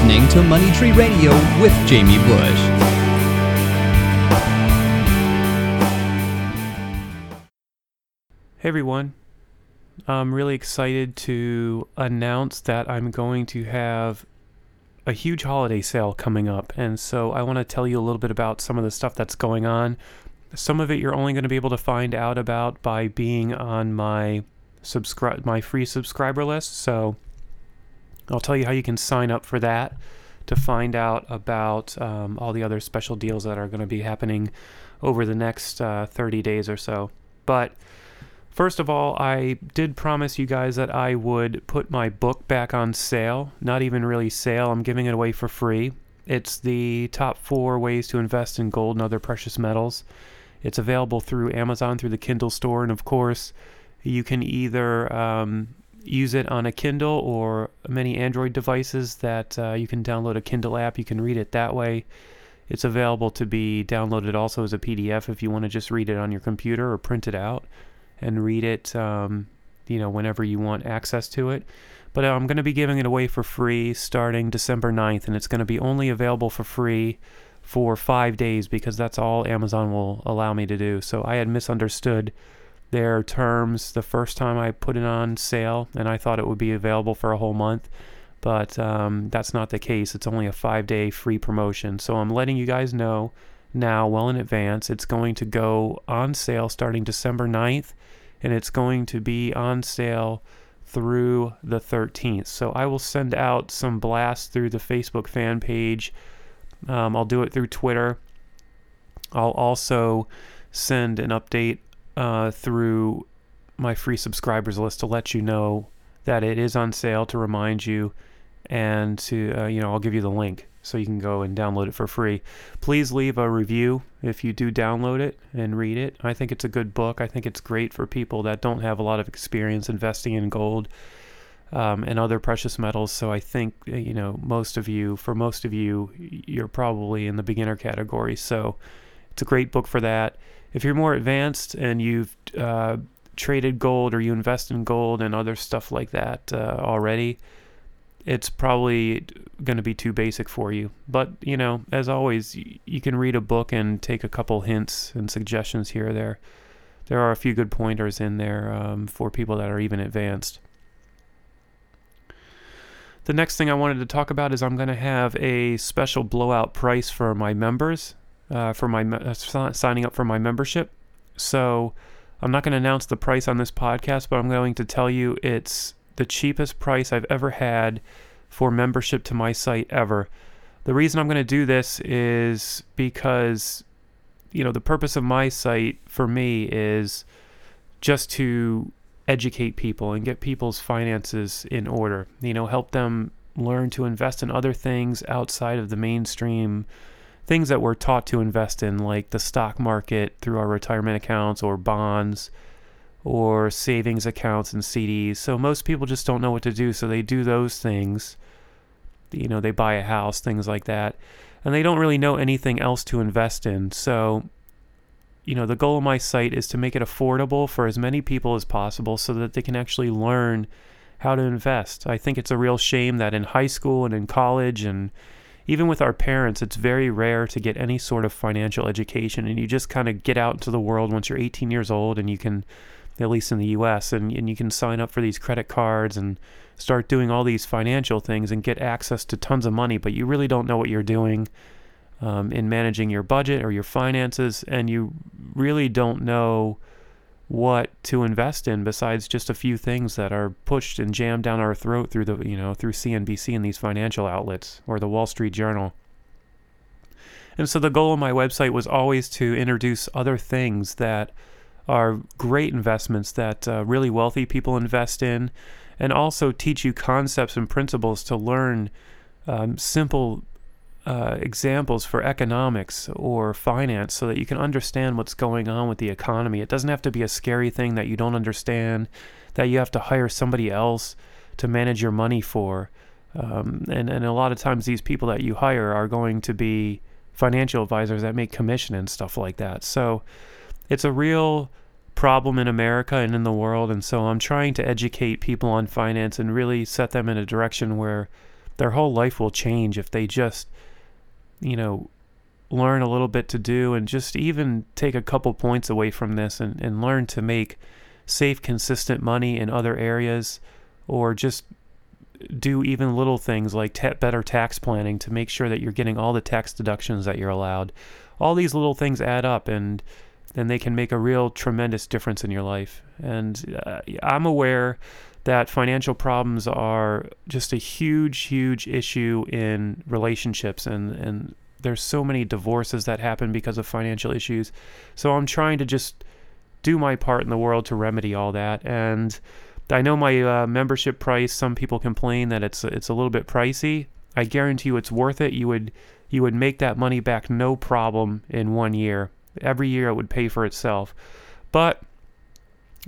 listening to Money Tree Radio with Jamie Bush. Hey everyone. I'm really excited to announce that I'm going to have a huge holiday sale coming up. And so I want to tell you a little bit about some of the stuff that's going on. Some of it you're only going to be able to find out about by being on my subscribe my free subscriber list. So I'll tell you how you can sign up for that to find out about um, all the other special deals that are going to be happening over the next uh, 30 days or so. But First of all, I did promise you guys that I would put my book back on sale. Not even really sale, I'm giving it away for free. It's the top four ways to invest in gold and other precious metals. It's available through Amazon, through the Kindle store, and of course, you can either um, use it on a Kindle or many Android devices that uh, you can download a Kindle app. You can read it that way. It's available to be downloaded also as a PDF if you want to just read it on your computer or print it out and read it, um, you know, whenever you want access to it. But I'm going to be giving it away for free starting December 9th, and it's going to be only available for free for five days because that's all Amazon will allow me to do. So I had misunderstood their terms the first time I put it on sale, and I thought it would be available for a whole month. But um, that's not the case. It's only a five day free promotion. So I'm letting you guys know now, well in advance. It's going to go on sale starting December 9th and it's going to be on sale through the 13th. So I will send out some blasts through the Facebook fan page. Um, I'll do it through Twitter. I'll also send an update uh, through my free subscribers list to let you know that it is on sale to remind you and to uh, you know I'll give you the link so you can go and download it for free. Please leave a review if you do download it and read it. I think it's a good book. I think it's great for people that don't have a lot of experience investing in gold um, and other precious metals. So I think uh, you know most of you, for most of you, you're probably in the beginner category. So it's a great book for that. If you're more advanced and you've uh, traded gold or you invest in gold and other stuff like that uh, already it's probably going to be too basic for you. But, you know, as always, you can read a book and take a couple hints and suggestions here or there. There are a few good pointers in there um, for people that are even advanced. The next thing I wanted to talk about is I'm going to have a special blowout price for my members, uh, for my uh, signing up for my membership. So I'm not going to announce the price on this podcast, but I'm going to tell you it's the cheapest price I've ever had for membership to my site ever. The reason I'm going to do this is because, you know, the purpose of my site for me is just to educate people and get people's finances in order. You know, help them learn to invest in other things outside of the mainstream things that we're taught to invest in, like the stock market through our retirement accounts or bonds or savings accounts and CDs. So most people just don't know what to do. So they do those things. You know, they buy a house, things like that. And they don't really know anything else to invest in. So, you know, the goal of my site is to make it affordable for as many people as possible so that they can actually learn how to invest. I think it's a real shame that in high school and in college and even with our parents, it's very rare to get any sort of financial education. And you just kind of get out into the world once you're 18 years old and you can at least in the US, and, and you can sign up for these credit cards and start doing all these financial things and get access to tons of money, but you really don't know what you're doing um, in managing your budget or your finances, and you really don't know what to invest in besides just a few things that are pushed and jammed down our throat through the you know through CNBC and these financial outlets or the Wall Street Journal. And so the goal of my website was always to introduce other things that are great investments that uh, really wealthy people invest in, and also teach you concepts and principles to learn um, simple uh, examples for economics or finance so that you can understand what's going on with the economy. It doesn't have to be a scary thing that you don't understand, that you have to hire somebody else to manage your money for. Um, and, and a lot of times, these people that you hire are going to be financial advisors that make commission and stuff like that. So, it's a real problem in America and in the world. And so I'm trying to educate people on finance and really set them in a direction where their whole life will change if they just, you know, learn a little bit to do and just even take a couple points away from this and, and learn to make safe, consistent money in other areas or just do even little things like better tax planning to make sure that you're getting all the tax deductions that you're allowed. All these little things add up and and they can make a real tremendous difference in your life. And uh, I'm aware that financial problems are just a huge, huge issue in relationships, and and there's so many divorces that happen because of financial issues. So I'm trying to just do my part in the world to remedy all that. And I know my uh, membership price. Some people complain that it's it's a little bit pricey. I guarantee you, it's worth it. You would you would make that money back no problem in one year. Every year it would pay for itself. But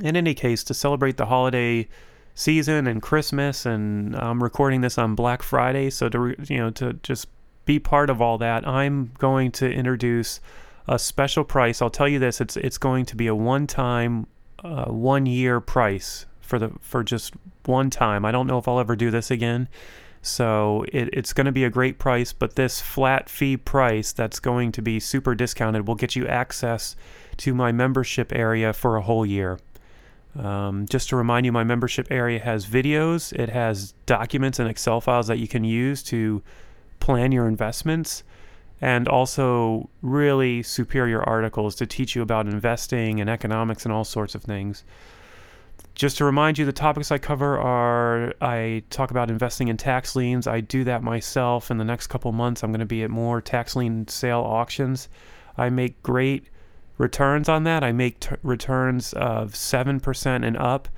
in any case, to celebrate the holiday season and Christmas, and I'm recording this on Black Friday, so to you know to just be part of all that, I'm going to introduce a special price. I'll tell you this: it's it's going to be a one-time, uh, one-year price for the for just one time. I don't know if I'll ever do this again. So it, it's going to be a great price, but this flat fee price that's going to be super discounted will get you access to my membership area for a whole year. Um, just to remind you, my membership area has videos, it has documents and Excel files that you can use to plan your investments and also really superior articles to teach you about investing and economics and all sorts of things. Just to remind you, the topics I cover are I talk about investing in tax liens. I do that myself. In the next couple months, I'm going to be at more tax lien sale auctions. I make great returns on that. I make t- returns of 7% and up.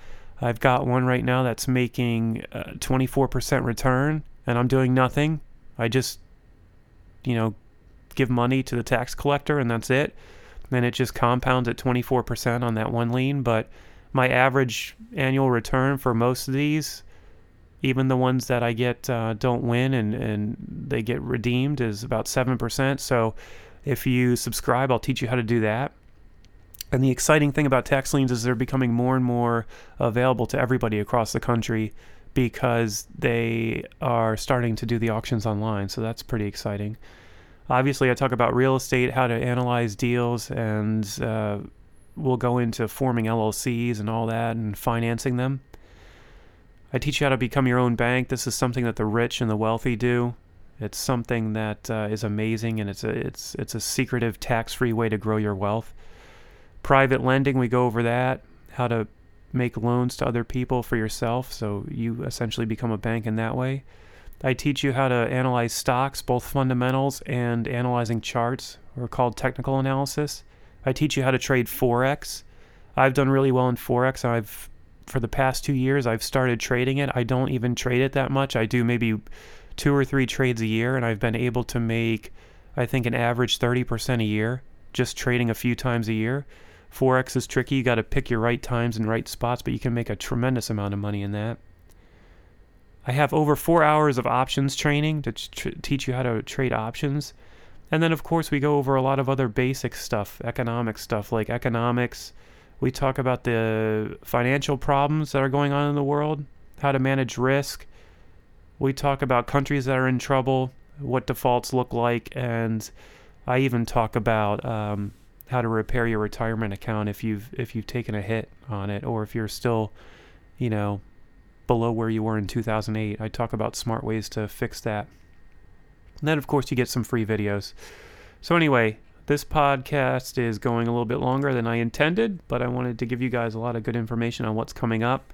I've got one right now that's making uh, a 24% return, and I'm doing nothing. I just, you know, give money to the tax collector and that's it. Then it just compounds at 24% on that one lien. But my average annual return for most of these, even the ones that I get uh, don't win and, and they get redeemed, is about 7%. So if you subscribe, I'll teach you how to do that. And the exciting thing about tax liens is they're becoming more and more available to everybody across the country because they are starting to do the auctions online. So that's pretty exciting. Obviously, I talk about real estate, how to analyze deals, and uh, we'll go into forming LLCs and all that and financing them. I teach you how to become your own bank. This is something that the rich and the wealthy do. It's something that uh, is amazing, and it's a it's it's a secretive, tax-free way to grow your wealth. Private lending, we go over that. How to make loans to other people for yourself, so you essentially become a bank in that way. I teach you how to analyze stocks, both fundamentals and analyzing charts, or called technical analysis. I teach you how to trade forex. I've done really well in forex. I've for the past 2 years I've started trading it. I don't even trade it that much. I do maybe 2 or 3 trades a year and I've been able to make I think an average 30% a year just trading a few times a year. Forex is tricky. You got to pick your right times and right spots, but you can make a tremendous amount of money in that. I have over four hours of options training to teach you how to trade options. And then, of course, we go over a lot of other basic stuff, economic stuff like economics. We talk about the financial problems that are going on in the world, how to manage risk. We talk about countries that are in trouble, what defaults look like, and I even talk about um, how to repair your retirement account if you've if you've taken a hit on it or if you're still, you know, below where you were in 2008. I talk about smart ways to fix that. And then of course you get some free videos. So anyway, this podcast is going a little bit longer than I intended, but I wanted to give you guys a lot of good information on what's coming up.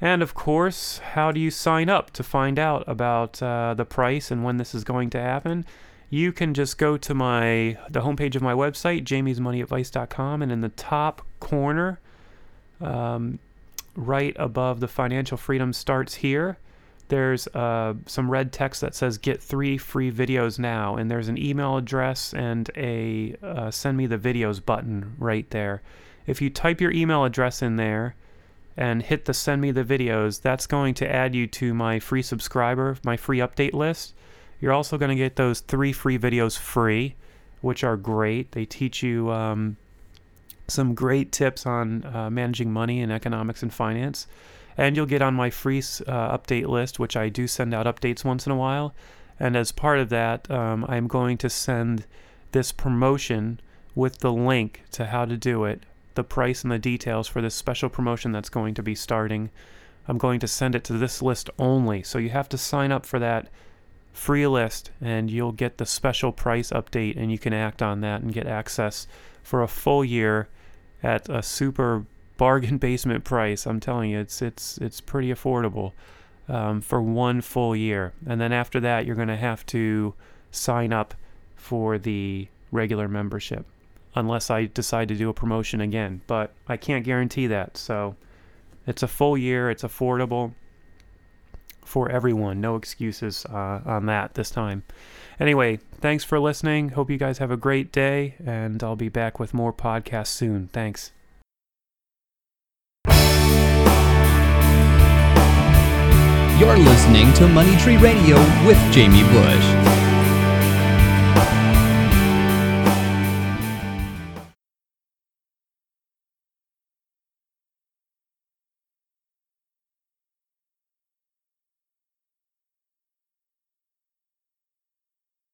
And of course, how do you sign up to find out about uh, the price and when this is going to happen? you can just go to my the homepage of my website, jamiesmoneyadvice.com, and in the top corner, um, right above the financial freedom starts here, there's uh, some red text that says "Get three free videos now," and there's an email address and a uh, "Send me the videos" button right there. If you type your email address in there and hit the "Send me the videos," that's going to add you to my free subscriber, my free update list you're also going to get those three free videos free, which are great. They teach you um, some great tips on uh, managing money and economics and finance. And you'll get on my free uh, update list, which I do send out updates once in a while. And as part of that, um, I'm going to send this promotion with the link to how to do it, the price and the details for this special promotion that's going to be starting. I'm going to send it to this list only. So you have to sign up for that free list and you'll get the special price update and you can act on that and get access for a full year at a super bargain basement price. I'm telling you, it's it's it's pretty affordable um, for one full year. And then after that, you're going to have to sign up for the regular membership unless I decide to do a promotion again. But I can't guarantee that. So it's a full year, it's affordable for everyone. No excuses uh, on that this time. Anyway, thanks for listening. Hope you guys have a great day, and I'll be back with more podcasts soon. Thanks. You're listening to Money Tree Radio with Jamie Bush.